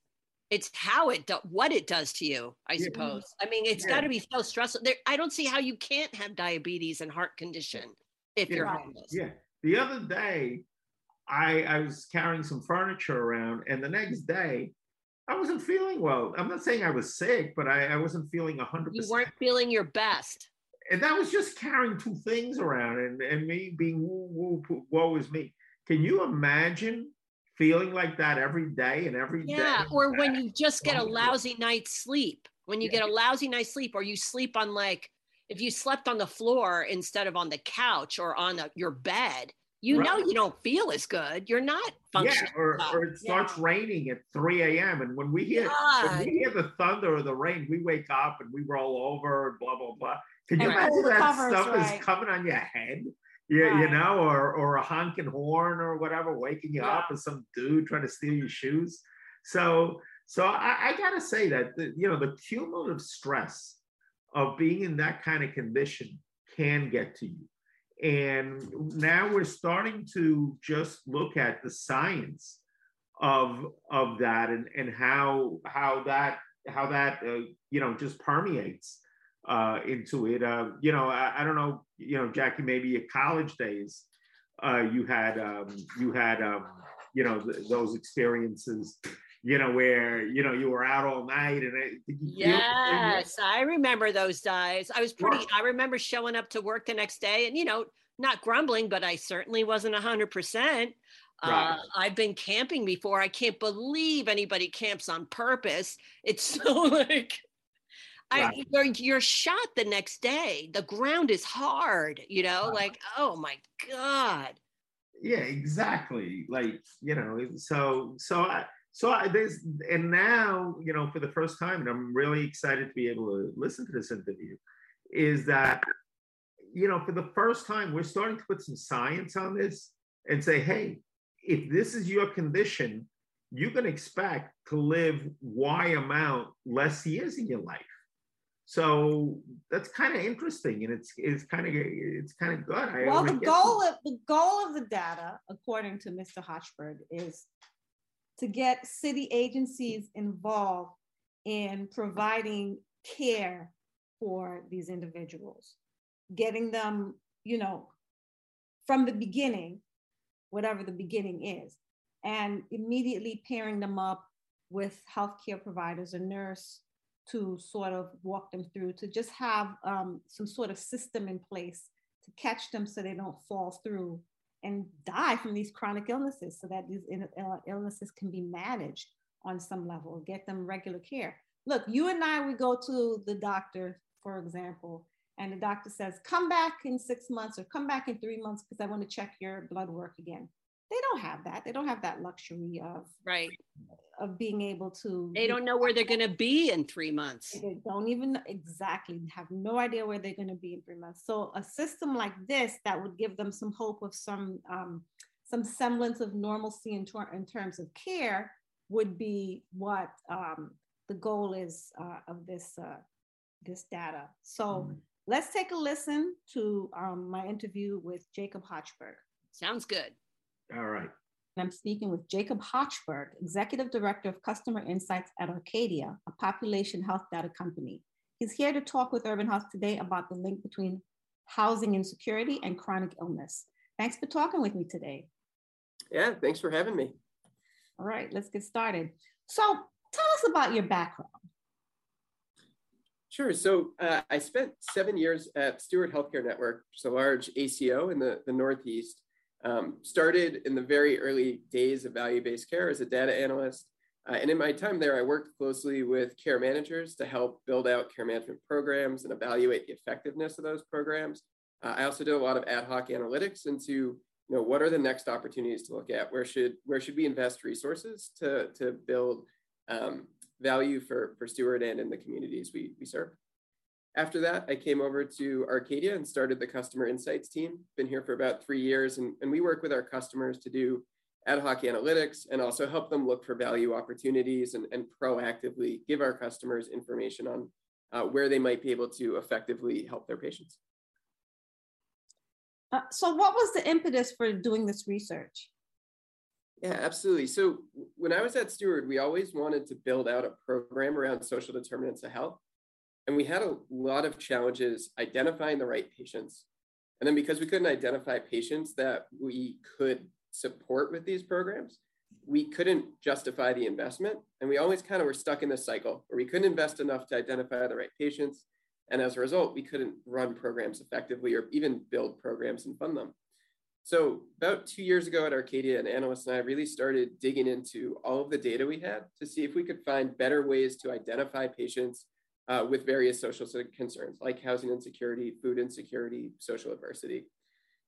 it's how it do, what it does to you, I Yeah. suppose. I mean, it's Yeah. got to be so stressful. There, I don't see how you can't have diabetes and heart condition if Yeah. you're homeless. Yeah. The other day, I I was carrying some furniture around, and the next day, I wasn't feeling well. I'm not saying I was sick, but I, I wasn't feeling hundred You weren't feeling your best. And that was just carrying two things around, and and me being woo woo, woe is me. Can you imagine feeling like that every day and every day? Yeah. Or when you just get a lousy night's sleep. When you Yeah. get a lousy night's sleep, or you sleep on like if you slept on the floor instead of on the couch or on a, your bed, you know you don't feel as good. You're not functioning. Yeah, or, or it starts raining at 3 a.m. And when we hear when we hear the thunder or the rain, we wake up and we roll over and blah blah blah. Can you And imagine that covers, stuff right. is coming on your head? Yeah, you Right. know, or or a honking horn or whatever, waking you Yeah. up, or some dude trying to steal your shoes. So so I, I gotta say that the, you know the cumulative stress of being in that kind of condition can get to you. And now we're starting to just look at the science of of that and and how how that how that uh, you know just permeates uh, into it. Uh, you know, I, I, don't know, you know, Jackie, maybe your college days, uh, you had um, you had um, you know th- those experiences you know, where you know you were out all night and it, yes, I remember those days. I was pretty. I remember showing up to work the next day, and you know, not grumbling, but I certainly wasn't a hundred percent. Uh, I've been camping before. I can't believe anybody camps on purpose. It's so like, right. I you're, you're shot the next day. The ground is hard. You know, right. like oh my god. Yeah, exactly. Like you know, so so I so I, this, and now you know for the first time and i'm really excited to be able to listen to this interview is that you know for the first time we're starting to put some science on this and say hey if this is your condition you can expect to live y amount less years in your life so that's kind of interesting and it's it's kind of it's kind of good. I well the goal of the goal of the data according to mr hochberg is to get city agencies involved in providing care for these individuals, getting them, you know, from the beginning, whatever the beginning is, and immediately pairing them up with healthcare providers, a nurse to sort of walk them through, to just have um, some sort of system in place to catch them so they don't fall through and die from these chronic illnesses so that these uh, illnesses can be managed on some level, get them regular care. Look, you and I, we go to the doctor, for example, and the doctor says, come back in six months or come back in three months because I want to check your blood work again don't have that. They don't have that luxury of right. of being able to they don't know where they're going to be in three months. They don't even exactly have no idea where they're going to be in three months. So a system like this that would give them some hope of some um, some semblance of normalcy in, ter- in terms of care would be what um, the goal is uh, of this uh, this data. So mm-hmm. let's take a listen to um, my interview with jacob hochberg sounds good all right. I'm speaking with Jacob Hochberg, Executive Director of Customer Insights at Arcadia, a population health data company. He's here to talk with Urban Health today about the link between housing insecurity and chronic illness. Thanks for talking with me today. Yeah, thanks for having me. All right, let's get started. So, tell us about your background. Sure. So, uh, I spent seven years at Steward Healthcare Network, which is a large ACO in the, the Northeast. Um, started in the very early days of value-based care as a data analyst. Uh, and in my time there, I worked closely with care managers to help build out care management programs and evaluate the effectiveness of those programs. Uh, I also did a lot of ad hoc analytics into you know, what are the next opportunities to look at? Where should, where should we invest resources to, to build um, value for, for Steward and in the communities we, we serve? After that, I came over to Arcadia and started the customer insights team. Been here for about three years, and, and we work with our customers to do ad hoc analytics and also help them look for value opportunities and, and proactively give our customers information on uh, where they might be able to effectively help their patients. Uh, so, what was the impetus for doing this research? Yeah, absolutely. So, when I was at Steward, we always wanted to build out a program around social determinants of health. And we had a lot of challenges identifying the right patients. And then because we couldn't identify patients that we could support with these programs, we couldn't justify the investment. And we always kind of were stuck in this cycle where we couldn't invest enough to identify the right patients. And as a result, we couldn't run programs effectively or even build programs and fund them. So, about two years ago at Arcadia, an analyst and I really started digging into all of the data we had to see if we could find better ways to identify patients uh, with various social concerns like housing insecurity, food insecurity, social adversity.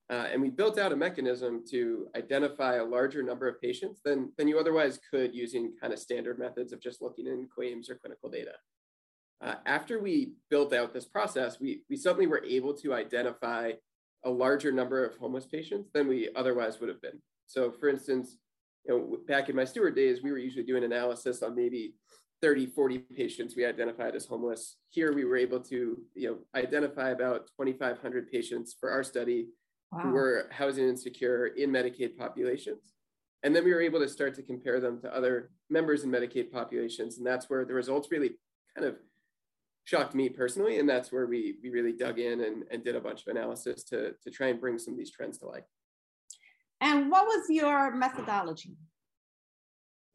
Uh, and we built out a mechanism to identify a larger number of patients than, than you otherwise could using kind of standard methods of just looking in claims or clinical data. Uh, after we built out this process, we, we suddenly were able to identify a larger number of homeless patients than we otherwise would have been. So for instance, you know, back in my steward days, we were usually doing analysis on maybe 30, 40 patients we identified as homeless. Here we were able to you know, identify about 2,500 patients for our study wow. who were housing insecure in Medicaid populations. And then we were able to start to compare them to other members in Medicaid populations. And that's where the results really kind of shocked me personally. And that's where we, we really dug in and, and did a bunch of analysis to, to try and bring some of these trends to light. And what was your methodology?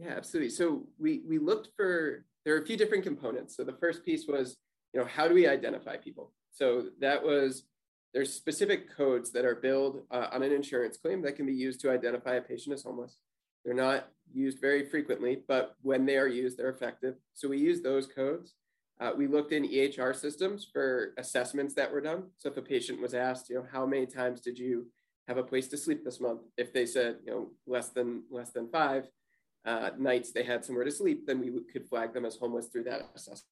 Yeah, absolutely. So we, we looked for, there are a few different components. So the first piece was, you know, how do we identify people? So that was, there's specific codes that are billed uh, on an insurance claim that can be used to identify a patient as homeless. They're not used very frequently, but when they are used, they're effective. So we use those codes. Uh, we looked in EHR systems for assessments that were done. So if a patient was asked, you know, how many times did you have a place to sleep this month? If they said, you know, less than less than five uh, nights they had somewhere to sleep, then we could flag them as homeless through that assessment.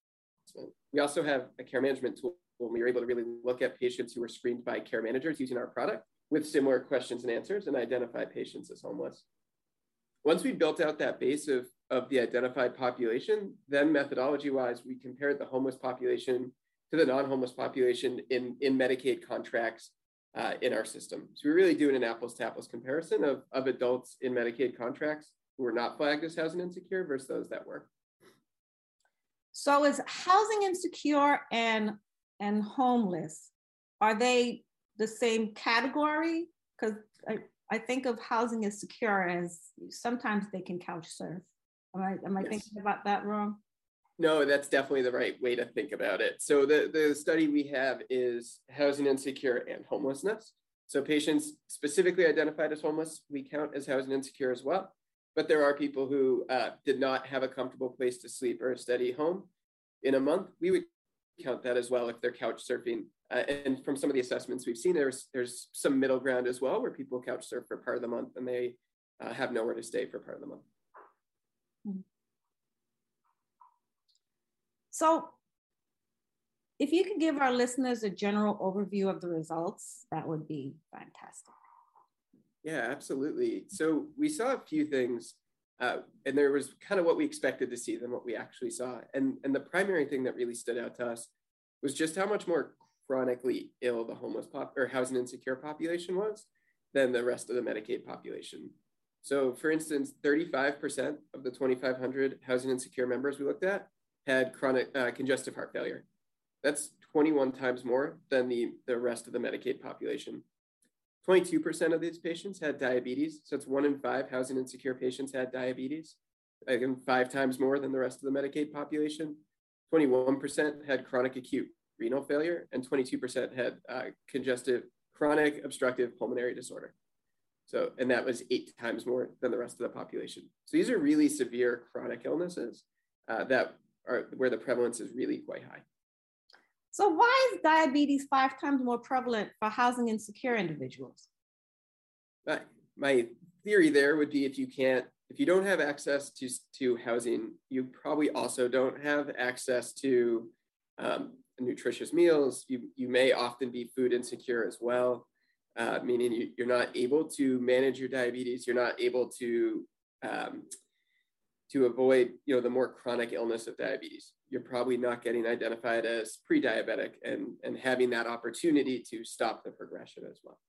We also have a care management tool. When we were able to really look at patients who were screened by care managers using our product with similar questions and answers and identify patients as homeless. Once we built out that base of, of the identified population, then methodology wise, we compared the homeless population to the non homeless population in, in Medicaid contracts uh, in our system. So we're really doing an apples to apples comparison of, of adults in Medicaid contracts who were not flagged as housing insecure versus those that were. So is housing insecure and and homeless, are they the same category? Because I, I think of housing insecure as sometimes they can couch surf. Am I am I yes. thinking about that wrong? No, that's definitely the right way to think about it. So the, the study we have is housing insecure and homelessness. So patients specifically identified as homeless, we count as housing insecure as well. But there are people who uh, did not have a comfortable place to sleep or a steady home in a month. We would count that as well if they're couch surfing. Uh, and from some of the assessments we've seen, there's there's some middle ground as well where people couch surf for part of the month and they uh, have nowhere to stay for part of the month. So, if you could give our listeners a general overview of the results, that would be fantastic. Yeah, absolutely. So we saw a few things uh, and there was kind of what we expected to see than what we actually saw. And, and the primary thing that really stood out to us was just how much more chronically ill the homeless pop or housing insecure population was than the rest of the Medicaid population. So, for instance, 35% of the 2,500 housing insecure members we looked at had chronic uh, congestive heart failure. That's 21 times more than the, the rest of the Medicaid population. 22% of these patients had diabetes. So it's one in five housing insecure patients had diabetes, again, five times more than the rest of the Medicaid population. 21% had chronic acute renal failure, and 22% had uh, congestive chronic obstructive pulmonary disorder. So, and that was eight times more than the rest of the population. So these are really severe chronic illnesses uh, that are where the prevalence is really quite high. So why is diabetes five times more prevalent for housing insecure individuals? My, my theory there would be if you can't, if you don't have access to, to housing, you probably also don't have access to um, nutritious meals. You, you may often be food insecure as well, uh, meaning you, you're not able to manage your diabetes. You're not able to um, to avoid you know the more chronic illness of diabetes you're probably not getting identified as pre-diabetic and, and having that opportunity to stop the progression as well.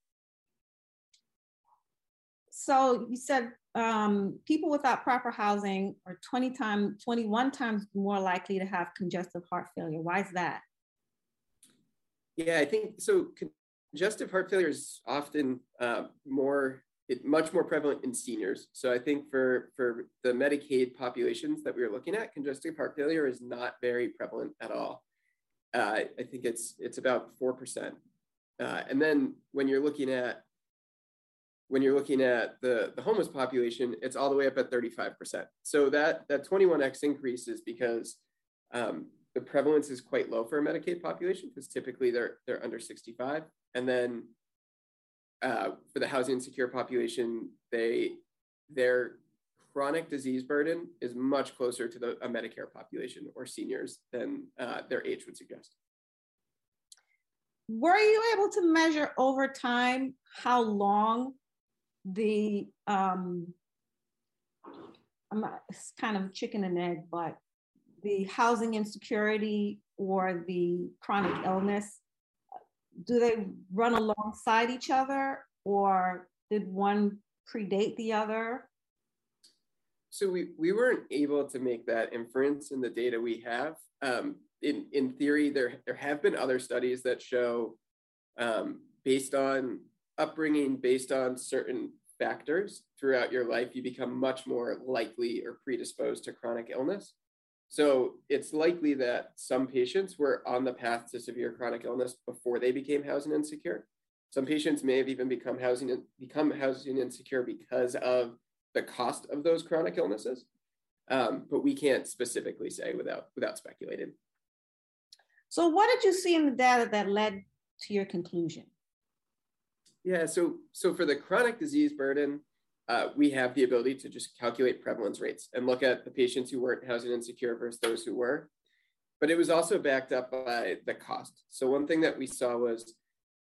So you said um, people without proper housing are 20 times, 21 times more likely to have congestive heart failure. Why is that? Yeah, I think so. Congestive heart failure is often uh, more it, much more prevalent in seniors. So I think for, for the Medicaid populations that we were looking at, congestive heart failure is not very prevalent at all. Uh, I think it's, it's about 4%. Uh, and then when you're looking at when you're looking at the, the homeless population, it's all the way up at 35%. So that, that 21x increase is because um, the prevalence is quite low for a Medicaid population because typically they're, they're under 65. And then uh, for the housing insecure population, they their chronic disease burden is much closer to the a Medicare population or seniors than uh, their age would suggest. Were you able to measure over time how long the um, I'm it's kind of chicken and egg, but the housing insecurity or the chronic illness do they run alongside each other or did one predate the other? So we, we weren't able to make that inference in the data we have. Um, in, in theory, there, there have been other studies that show um, based on upbringing, based on certain factors throughout your life, you become much more likely or predisposed to chronic illness. So it's likely that some patients were on the path to severe chronic illness before they became housing insecure. Some patients may have even become housing become housing insecure because of the cost of those chronic illnesses, um, but we can't specifically say without without speculating. So, what did you see in the data that led to your conclusion? Yeah, so so for the chronic disease burden, uh, we have the ability to just calculate prevalence rates and look at the patients who weren't housing insecure versus those who were. But it was also backed up by the cost. So one thing that we saw was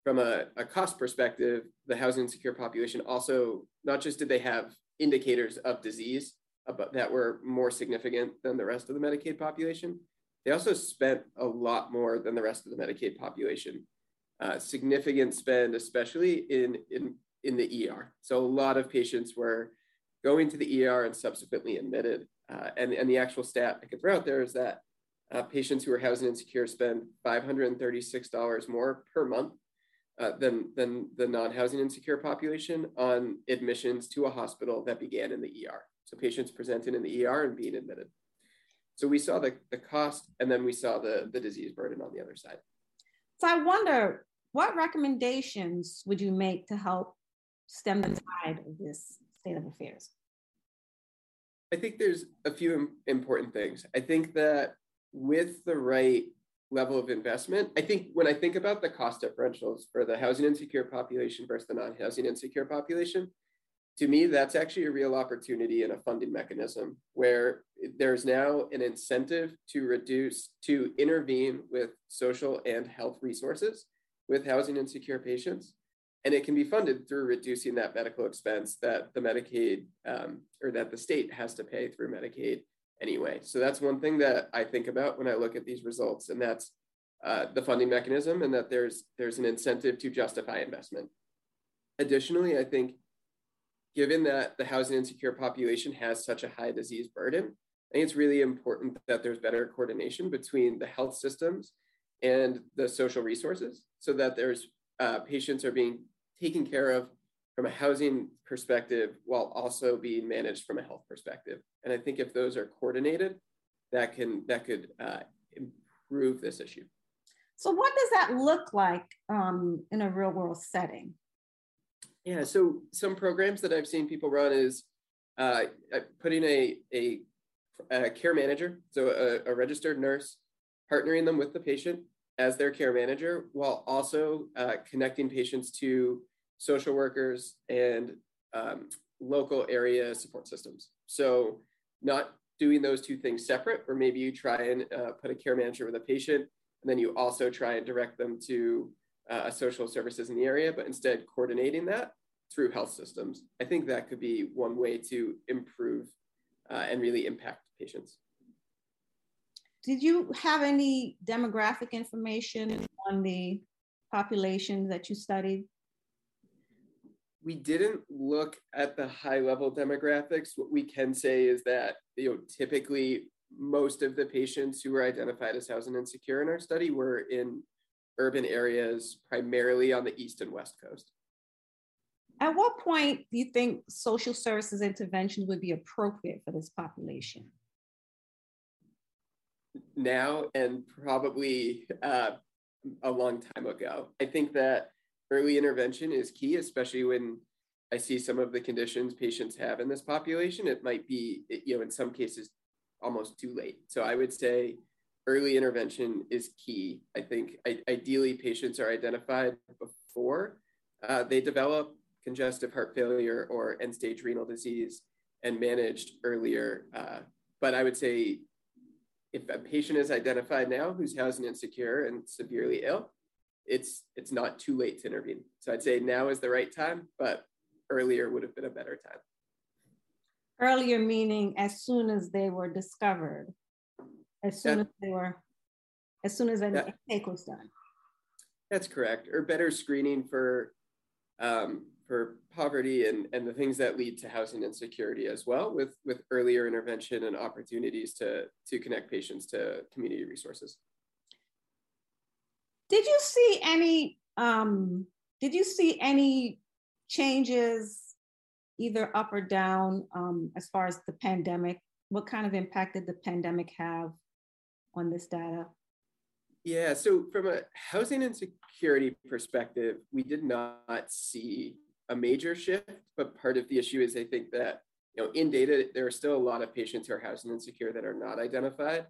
from a, a cost perspective, the housing insecure population also not just did they have indicators of disease about, that were more significant than the rest of the Medicaid population, they also spent a lot more than the rest of the Medicaid population uh, significant spend, especially in, in, in the ER. So a lot of patients were going to the ER and subsequently admitted. Uh, and, and the actual stat I could throw out there is that uh, patients who are housing insecure spend $536 more per month uh, than, than the non-housing insecure population on admissions to a hospital that began in the ER. So patients presenting in the ER and being admitted. So we saw the, the cost and then we saw the, the disease burden on the other side. So I wonder, what recommendations would you make to help stem the tide of this state of affairs? I think there's a few important things. I think that with the right level of investment, I think when I think about the cost differentials for the housing insecure population versus the non housing insecure population, to me, that's actually a real opportunity and a funding mechanism where there's now an incentive to reduce, to intervene with social and health resources with housing insecure patients. And it can be funded through reducing that medical expense that the Medicaid um, or that the state has to pay through Medicaid anyway. So that's one thing that I think about when I look at these results, and that's uh, the funding mechanism, and that there's there's an incentive to justify investment. Additionally, I think given that the housing insecure population has such a high disease burden, I think it's really important that there's better coordination between the health systems and the social resources so that there's uh, patients are being taken care of from a housing perspective while also being managed from a health perspective. And I think if those are coordinated, that can that could uh, improve this issue. So what does that look like um, in a real world setting? Yeah, so some programs that I've seen people run is uh, putting a, a, a, care manager, so a, a registered nurse, partnering them with the patient as their care manager while also uh, connecting patients to social workers and um, local area support systems. So, not doing those two things separate, or maybe you try and uh, put a care manager with a patient, and then you also try and direct them to uh, social services in the area, but instead coordinating that through health systems. I think that could be one way to improve uh, and really impact patients. Did you have any demographic information on the population that you studied? We didn't look at the high level demographics. What we can say is that you know typically most of the patients who were identified as housing insecure in our study were in urban areas, primarily on the east and west coast. At what point do you think social services interventions would be appropriate for this population? Now and probably uh, a long time ago. I think that early intervention is key, especially when I see some of the conditions patients have in this population. It might be, you know, in some cases, almost too late. So I would say early intervention is key. I think I, ideally patients are identified before uh, they develop congestive heart failure or end stage renal disease and managed earlier. Uh, but I would say if a patient is identified now who's housing insecure and severely ill, it's it's not too late to intervene. So I'd say now is the right time, but earlier would have been a better time. Earlier meaning as soon as they were discovered, as soon as they were, as soon as an that, intake was done. That's correct, or better screening for um, for poverty and, and the things that lead to housing insecurity as well with, with earlier intervention and opportunities to, to connect patients to community resources. Did you see any? Um, did you see any changes, either up or down, um, as far as the pandemic? What kind of impact did the pandemic have on this data? Yeah, so from a housing insecurity perspective, we did not see a major shift, but part of the issue is I think that you know in data there are still a lot of patients who are housing insecure that are not identified.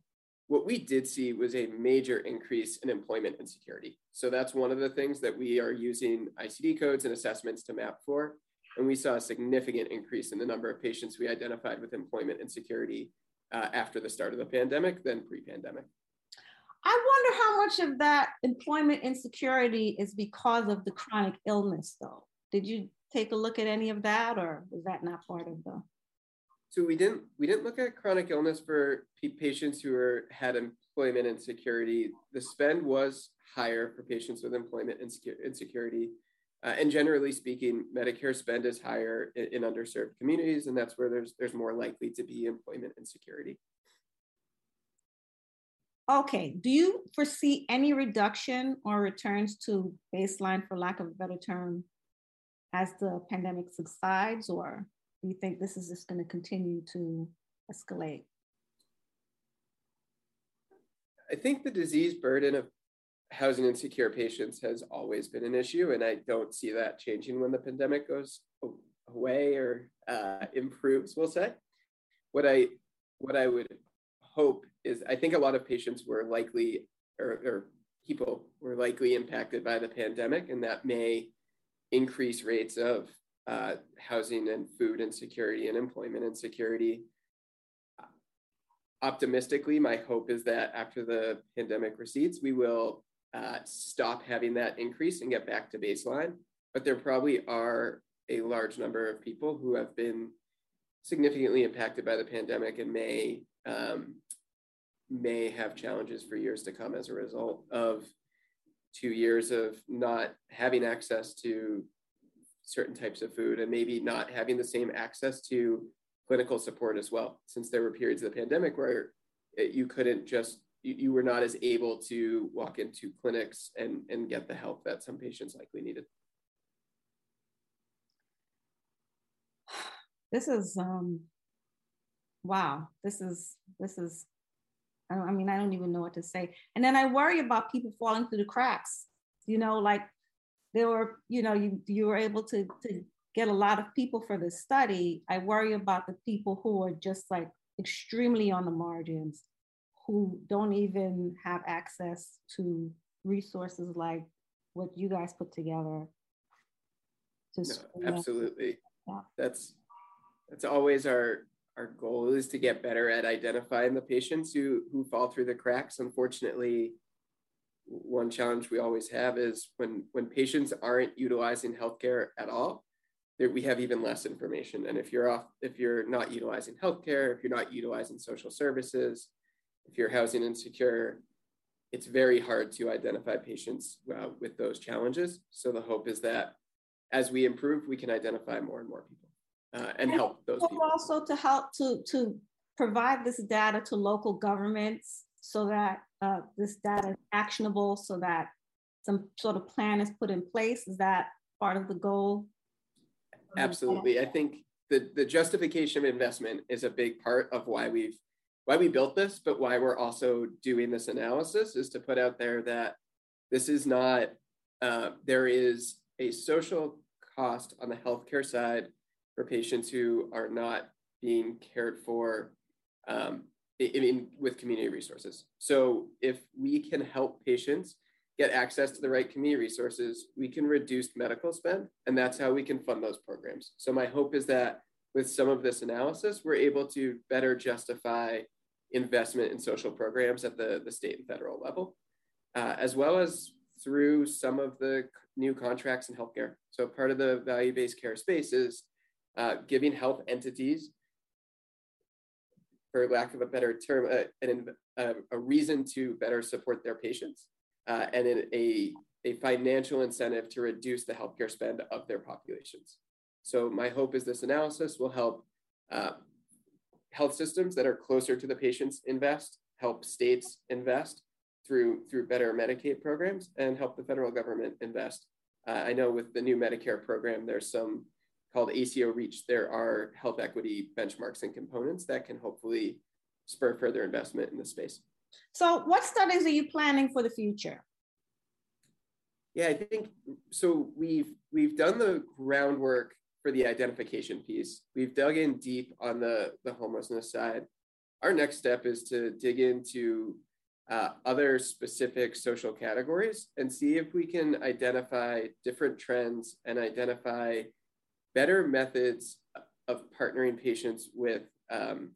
What we did see was a major increase in employment insecurity. So that's one of the things that we are using ICD codes and assessments to map for. And we saw a significant increase in the number of patients we identified with employment insecurity uh, after the start of the pandemic than pre-pandemic. I wonder how much of that employment insecurity is because of the chronic illness, though. Did you take a look at any of that, or was that not part of the? So we didn't we didn't look at chronic illness for patients who are, had employment insecurity. The spend was higher for patients with employment insecurity, uh, and generally speaking, Medicare spend is higher in, in underserved communities, and that's where there's there's more likely to be employment insecurity. Okay, do you foresee any reduction or returns to baseline, for lack of a better term, as the pandemic subsides, or do you think this is just going to continue to escalate? I think the disease burden of housing insecure patients has always been an issue, and I don't see that changing when the pandemic goes away or uh, improves. We'll say. What I what I would hope is I think a lot of patients were likely or, or people were likely impacted by the pandemic, and that may increase rates of uh, housing and food insecurity and employment insecurity. Optimistically, my hope is that after the pandemic recedes, we will uh, stop having that increase and get back to baseline. But there probably are a large number of people who have been significantly impacted by the pandemic and may um, may have challenges for years to come as a result of two years of not having access to certain types of food and maybe not having the same access to clinical support as well. Since there were periods of the pandemic where you couldn't just you, you were not as able to walk into clinics and and get the help that some patients likely needed. This is um wow. This is this is I mean, I don't even know what to say. And then I worry about people falling through the cracks. You know, like there were, you know, you you were able to to get a lot of people for this study. I worry about the people who are just like extremely on the margins, who don't even have access to resources like what you guys put together. To no, absolutely. Yeah. That's that's always our our goal is to get better at identifying the patients who who fall through the cracks. Unfortunately, one challenge we always have is when when patients aren't utilizing healthcare at all, we have even less information. And if you're off, if you're not utilizing healthcare, if you're not utilizing social services, if you're housing insecure, it's very hard to identify patients uh, with those challenges. So the hope is that as we improve, we can identify more and more people uh, and help those people. Also to help to, to provide this data to local governments so that uh, this data is actionable so that some sort of plan is put in place. Is that part of the goal? Absolutely. I think the, the justification of investment is a big part of why we've why we built this, but why we're also doing this analysis is to put out there that this is not uh, there is a social cost on the healthcare side for patients who are not being cared for um, I mean, with community resources. So if we can help patients get access to the right community resources, we can reduce medical spend, and that's how we can fund those programs. So my hope is that with some of this analysis, we're able to better justify investment in social programs at the, the state and federal level, uh, as well as through some of the new contracts in healthcare. So part of the value-based care space is uh, giving health entities, for lack of a better term, a, a, a reason to better support their patients uh, and a, a financial incentive to reduce the healthcare spend of their populations. So my hope is this analysis will help uh, health systems that are closer to the patients invest, help states invest through through better Medicaid programs and help the federal government invest. Uh, I know with the new Medicare program, there's some called ACO Reach. There are health equity benchmarks and components that can hopefully spur further investment in the space. So, what studies are you planning for the future? Yeah, I think so. We've we've done the groundwork for the identification piece. We've dug in deep on the the homelessness side. Our next step is to dig into uh, other specific social categories and see if we can identify different trends and identify better methods of partnering patients with um,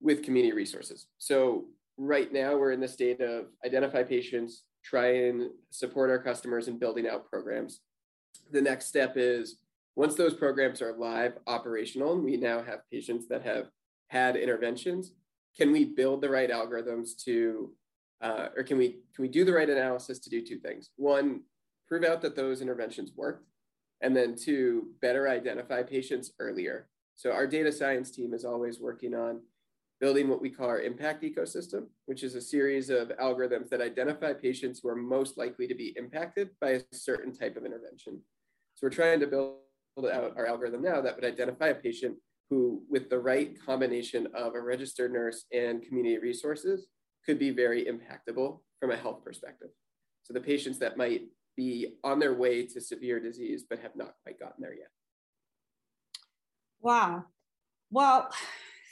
with community resources. So right now we're in the state of identify patients, try and support our customers in building out programs. The next step is once those programs are live, operational, and we now have patients that have had interventions, can we build the right algorithms to, uh, or can we can we do the right analysis to do two things? One, prove out that those interventions worked, and then two, better identify patients earlier. So our data science team is always working on building what we call our impact ecosystem, which is a series of algorithms that identify patients who are most likely to be impacted by a certain type of intervention. So we're trying to build out our algorithm now that would identify a patient who, with the right combination of a registered nurse and community resources, could be very impactable from a health perspective. So the patients that might be on their way to severe disease but have not quite gotten there yet. Wow. Well,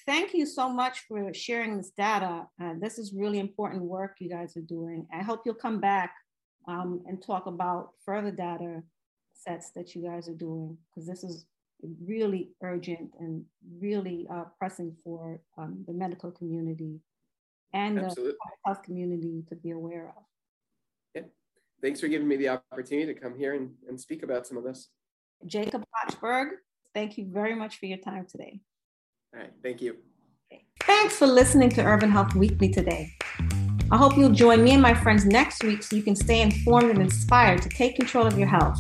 thank you so much for sharing this data. Uh, this is really important work you guys are doing. I hope you'll come back um, and talk about further data sets that you guys are doing because this is really urgent and really uh, pressing for um, the medical community and Absolutely. the health community to be aware of. Thanks for giving me the opportunity to come here and, and speak about some of this. Jacob Hochberg, thank you very much for your time today. All right. Thank you. Thanks for listening to Urban Health Weekly today. I hope you'll join me and my friends next week so you can stay informed and inspired to take control of your health.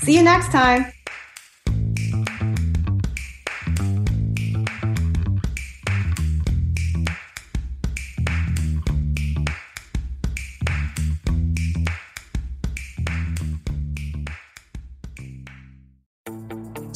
See you next time.